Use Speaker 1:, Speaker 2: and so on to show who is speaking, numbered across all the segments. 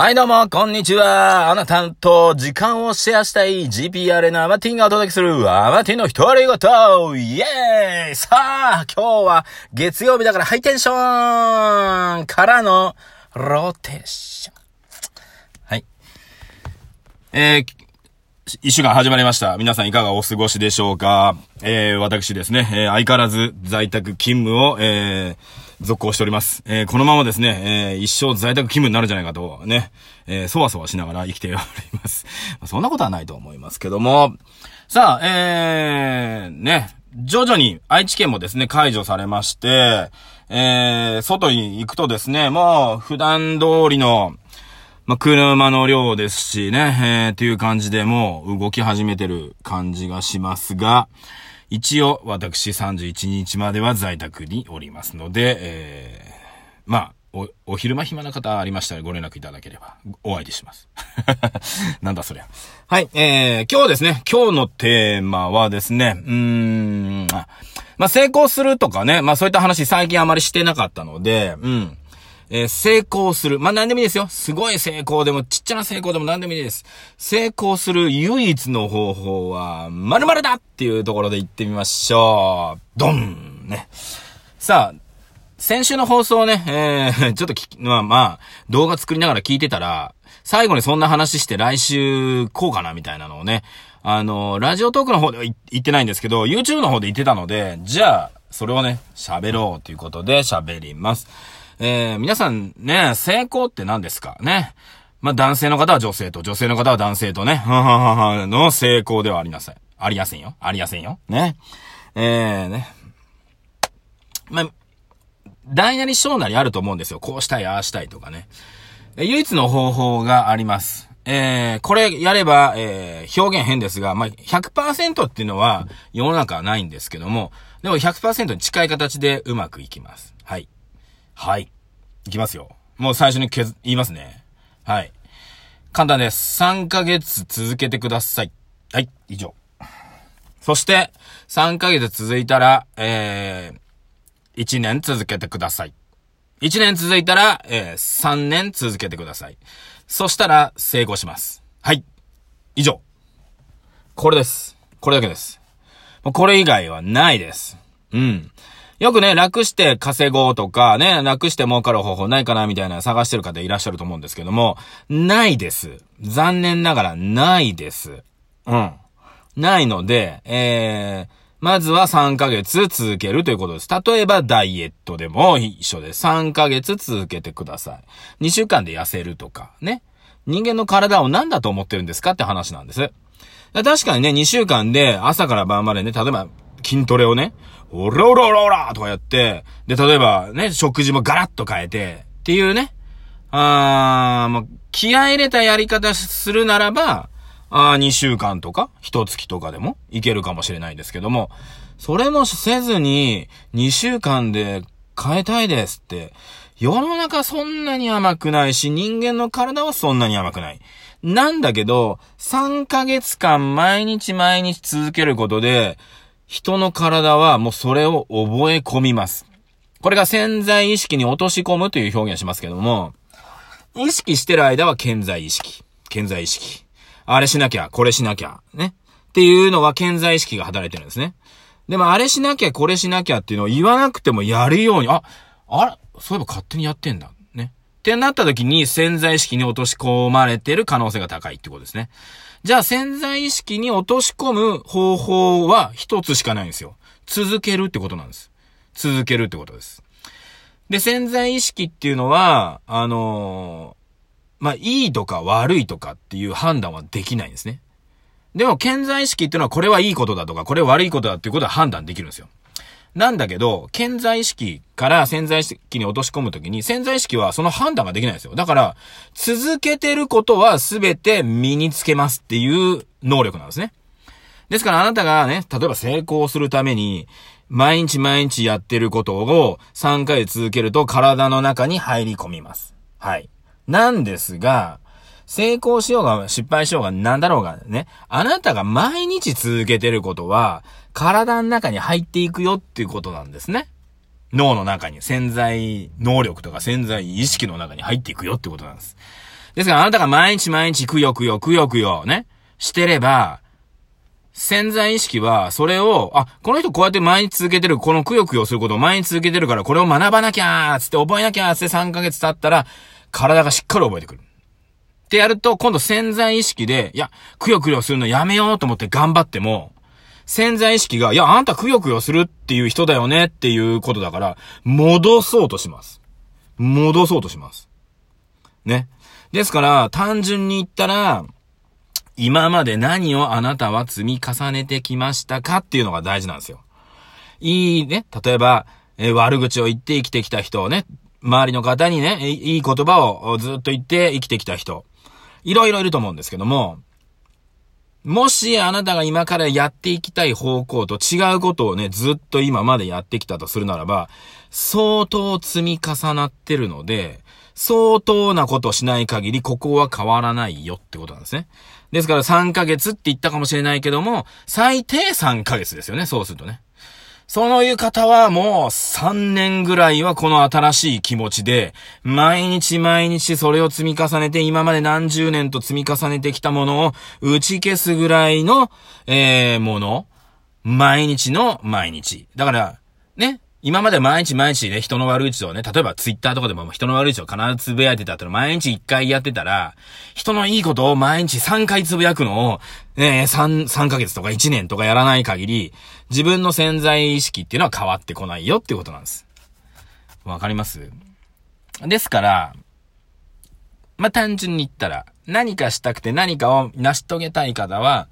Speaker 1: はい、どうも、こんにちは。あなたと時間をシェアしたい GPR のアマティンがお届けするアマティンの一人ごとイエーイさあ、今日は月曜日だからハイテンションからのローテーション。はい。えー、一週間始まりました。皆さんいかがお過ごしでしょうか？えー、私ですね、えー、相変わらず在宅勤務を、えー、続行しております。えー、このままですね、えー、一生在宅勤務になるんじゃないかと、ね、えー、そわそわしながら生きております。そんなことはないと思いますけども、さあ、えー、ね、徐々に愛知県もですね、解除されまして、えー、外に行くとですね、もう普段通りの、まあ、車の量ですしね、えー、っていう感じでもう動き始めてる感じがしますが、一応、私31日までは在宅におりますので、えー、まあ、お、お昼間暇な方ありましたらご連絡いただければ、お相手します。なんだそりゃ。はい、えー、今日ですね、今日のテーマはですね、うーん、まあ、成功するとかね、まあそういった話最近あまりしてなかったので、うん。えー、成功する。まあ、何でもいいですよ。すごい成功でも、ちっちゃな成功でも何でもいいです。成功する唯一の方法は、〇〇だっていうところで行ってみましょう。ドンね。さあ、先週の放送ね、えー、ちょっとき、まあまあ、動画作りながら聞いてたら、最後にそんな話して来週こうかなみたいなのをね、あの、ラジオトークの方では言ってないんですけど、YouTube の方で言ってたので、じゃあ、それをね、喋ろうということで喋ります。えー、皆さんね、成功って何ですか？ね。まあ、男性の方は女性と、女性の方は男性とね、ははははの成功ではありなさい。ありやせんよ。ありやせんよ。ね。えー、ね。まあ、大なり小なりあると思うんですよ。こうしたい、ああしたいとかね。唯一の方法があります。えー、これやれば、えー、表現変ですが、まあ、100%っていうのは世の中はないんですけども、でも100%に近い形でうまくいきます。はい。はい。いきますよ。もう最初にけず、言いますね。はい。簡単です。3ヶ月続けてください。はい、以上。そして、3ヶ月続いたら、えー、1年続けてください。1年続いたら、えー、3年続けてください。そしたら、成功します。はい。以上。これです。これだけです。これ以外はないです。うん。よくね、楽して稼ごうとか、ね、楽して儲かる方法ないかなみたいな探してる方いらっしゃると思うんですけども、ないです。残念ながらないです。うん。ないので、えー、まずは3ヶ月続けるということです。例えばダイエットでも一緒です。3ヶ月続けてください。2週間で痩せるとか、ね。人間の体を何だと思ってるんですかって話なんです。確かにね、2週間で朝から晩までね、例えば筋トレをね、オラオラオラオラとかやって、で、例えばね、食事もガラッと変えて、っていうね、あー、もう、気合入れたやり方するならば、あー、2週間とか、1月とかでもいけるかもしれないんですけども、それもせずに、2週間で変えたいですって、世の中そんなに甘くないし、人間の体はそんなに甘くない。なんだけど、3ヶ月間毎日毎日続けることで、人の体はもうそれを覚え込みます。これが潜在意識に落とし込むという表現しますけども、意識してる間は潜在意識。潜在意識。あれしなきゃ、これしなきゃ、ね。っていうのは潜在意識が働いてるんですね。でもあれしなきゃ、これしなきゃっていうのを言わなくてもやるように、あ、あら、そういえば勝手にやってんだ。ね。ってなった時に潜在意識に落とし込まれてる可能性が高いってことですね。じゃあ潜在意識に落とし込む方法は一つしかないんですよ。続けるってことなんです。続けるってことです。で、潜在意識っていうのは、あのー、まあ、いいとか悪いとかっていう判断はできないんですね。でも、潜在意識っていうのはこれはいいことだとか、これ悪いことだっていうことは判断できるんですよ。なんだけど、潜在意識から潜在意識に落とし込むときに、潜在意識はその判断ができないんですよ。だから、続けてることは全て身につけますっていう能力なんですね。ですからあなたがね、例えば成功するために、毎日毎日やってることを3回続けると体の中に入り込みます。はい。なんですが、成功しようが失敗しようが何だろうがね、あなたが毎日続けてることは、体の中に入っていくよっていうことなんですね。脳の中に潜在能力とか潜在意識の中に入っていくよってことなんです。ですからあなたが毎日毎日くよくよくよくよね、してれば、潜在意識は、それを、あ、この人こうやって毎日続けてる、このくよくよすることを毎日続けてるから、これを学ばなきゃーつって覚えなきゃーつって3ヶ月経ったら、体がしっかり覚えてくる。ってやると、今度潜在意識で、いや、くよくよするのやめようと思って頑張っても、潜在意識が、いや、あんたくよくよするっていう人だよねっていうことだから、戻そうとします。戻そうとします。ね。ですから、単純に言ったら、今まで何をあなたは積み重ねてきましたかっていうのが大事なんですよ。いいね、例えば、え悪口を言って生きてきた人をね、周りの方にね、いい言葉をずっと言って生きてきた人、いろいろいると思うんですけども、もしあなたが今からやっていきたい方向と違うことをね、ずっと今までやってきたとするならば、相当積み重なってるので、相当なことしない限り、ここは変わらないよってことなんですね。ですから3ヶ月って言ったかもしれないけども、最低3ヶ月ですよね、そうするとね。そういう方はもう3年ぐらいはこの新しい気持ちで、毎日毎日それを積み重ねて、今まで何十年と積み重ねてきたものを打ち消すぐらいの、えー、もの。毎日の毎日。だから、ね、今まで毎日毎日ね、人の悪口をね、例えばツイッターとかでも人の悪口を必ずつぶやいてたっての毎日1回やってたら、人のいいことを毎日3回つぶやくのを、ね、3、3ヶ月とか1年とかやらない限り、自分の潜在意識っていうのは変わってこないよっていうことなんです。わかります？ですから、まあ、単純に言ったら、何かしたくて何かを成し遂げたい方は、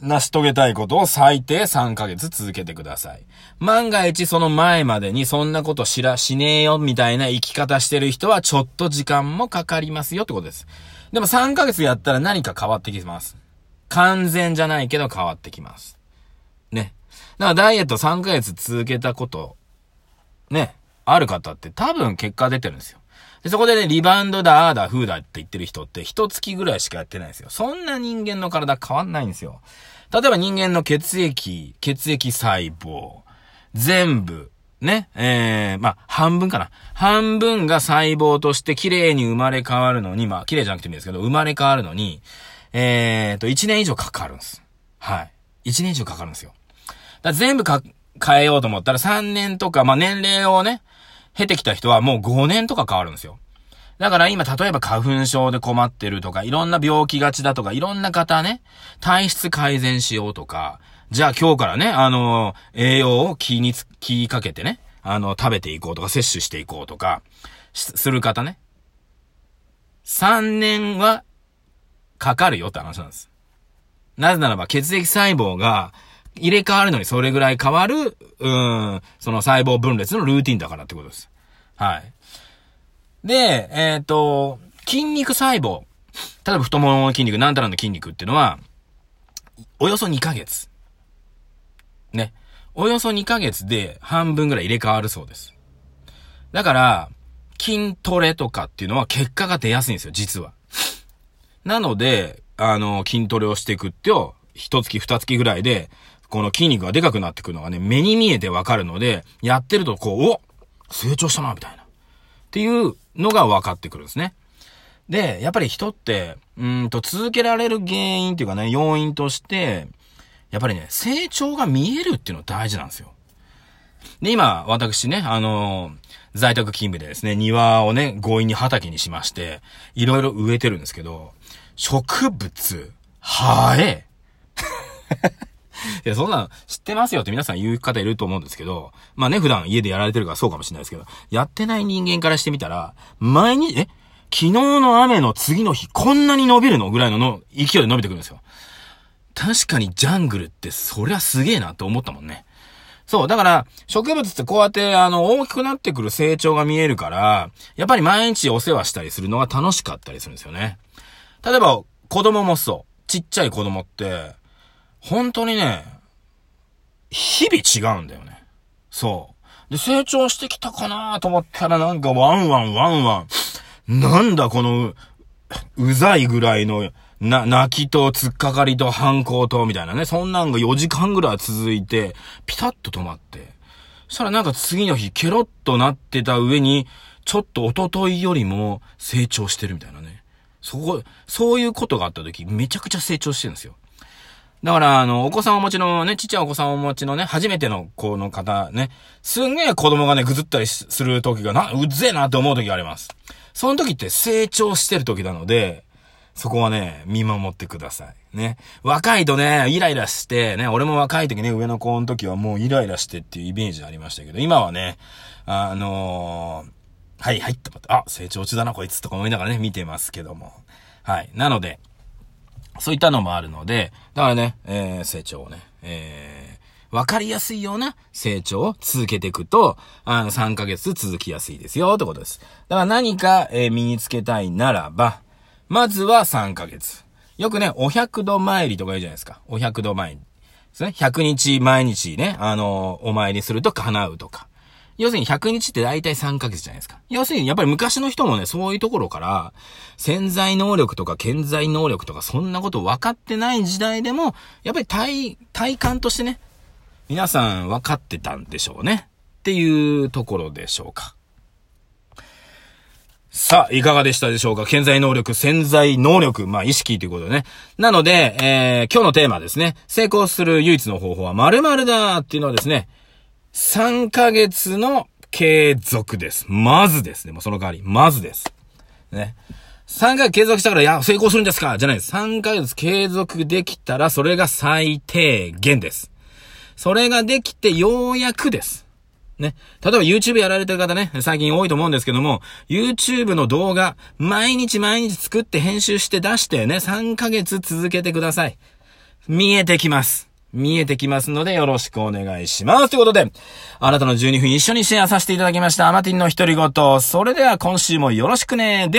Speaker 1: 成し遂げたいことを最低3ヶ月続けてください。万が一その前までにそんなこと知らしねえよみたいな生き方してる人はちょっと時間もかかりますよってことです。でも3ヶ月やったら何か変わってきます。完全じゃないけど変わってきます。ね。だからダイエット3ヶ月続けたこと、ね、ある方って多分結果出てるんですよ。で、そこでね、リバウンドだ、あーだ、フーだって言ってる人って、一月ぐらいしかやってないんですよ。そんな人間の体変わんないんですよ。例えば人間の血液、血液細胞、全部、ね、えー、まあ、半分かな。半分が細胞として綺麗に生まれ変わるのに、まあ、綺麗じゃなくてもいいですけど、生まれ変わるのに、えーと、1年以上かかるんです。はい。1年以上かかるんですよ。だ全部か、変えようと思ったら3年とか、まあ、年齢をね、経てきた人はもう5年とか変わるんですよ。だから今、例えば花粉症で困ってるとか、いろんな病気がちだとか、いろんな方ね、体質改善しようとか、じゃあ今日からね、あの、栄養を気につ、気かけてね、あの、食べていこうとか、摂取していこうとか、する方ね。3年は、かかるよって話なんです。なぜならば、血液細胞が、入れ替わるのにそれぐらい変わる、うん、その細胞分裂のルーティンだからってことです。はい。で、えっ、ー、と、筋肉細胞。例えば太ももの筋肉、なんたらの筋肉っていうのは、およそ2ヶ月。ね。およそ2ヶ月で半分ぐらい入れ替わるそうです。だから、筋トレとかっていうのは結果が出やすいんですよ、実は。なので、あの、筋トレをしていくってよ、一月二月ぐらいで、この筋肉がでかくなってくるのがね、目に見えてわかるので、やってるとこう、お成長したな、みたいな。っていうのが分かってくるんですね。で、やっぱり人って、うんと続けられる原因っていうかね、要因として、やっぱりね、成長が見えるっていうの大事なんですよ。で、今、私ね、あのー、在宅勤務でですね、庭をね、強引に畑にしまして、いろいろ植えてるんですけど、植物、はえ いや、そんなの知ってますよって皆さん言う方いると思うんですけど、まあね、普段家でやられてるからそうかもしれないですけど、やってない人間からしてみたら、前に、え？昨日の雨の次の日、こんなに伸びるのぐらいのの勢いで伸びてくるんですよ。確かにジャングルってそりゃすげえなと思ったもんね。そう。だから、植物ってこうやって、あの、大きくなってくる成長が見えるから、やっぱり毎日お世話したりするのが楽しかったりするんですよね。例えば、子供もそう。ちっちゃい子供って、本当にね、日々違うんだよね。そう。で、成長してきたかなと思ったらなんかワンワンワンワン。なんだこの、うざいぐらいの、な、泣きと、突っかかりと、反抗と、みたいなね。そんなんが4時間ぐらい続いて、ピタッと止まって。そしたらなんか次の日、ケロッとなってた上に、ちょっと一昨日よりも成長してるみたいなね。そこ、そういうことがあった時、めちゃくちゃ成長してるんですよ。だから、あの、お子さんをお持ちのね、ちっちゃいお子さんをお持ちのね、初めての子の方ね、すんげえ子供がね、ぐずったりする時がな、うっぜえなって思う時があります。その時って成長してる時なので、そこはね、見守ってください。ね。若いとね、イライラして、ね、俺も若い時ね、上の子の時はもうイライラしてっていうイメージありましたけど、今はね、あのー、はい、はいって思って、あ、成長中だな、こいつとか思いながらね、見てますけども。はい。なので、そういったのもあるので、だからね、えー、成長をね、えー、わかりやすいような成長を続けていくと、あの、3ヶ月続きやすいですよ、ってことです。だから何か、えー、身につけたいならば、まずは3ヶ月。よくね、お百度参りとか言うじゃないですか。お百度参り。ですね。100日毎日ね、あの、お参りすると叶うとか。要するに100日って大体3ヶ月じゃないですか。要するにやっぱり昔の人もね、そういうところから、潜在能力とか潜在能力とかそんなこと分かってない時代でも、やっぱり体、体感としてね、皆さん分かってたんでしょうね。っていうところでしょうか。さあ、いかがでしたでしょうか？潜在能力、潜在能力、まあ意識ということでね。なので、えー、今日のテーマですね。成功する唯一の方法は〇〇だっていうのはですね、3ヶ月の継続です。まずですね。もうその代わり、まずです。ね。3ヶ月継続したから、いや、成功するんですか？じゃないです。3ヶ月継続できたら、それが最低限です。それができてようやくです。ね。例えば YouTube やられてる方ね、最近多いと思うんですけども、YouTube の動画、毎日毎日作って編集して出してね、3ヶ月続けてください。見えてきます。見えてきますのでよろしくお願いします。ということで、あなたの12分一緒にシェアさせていただきました。アマティンの一人ごと。それでは今週もよろしくね。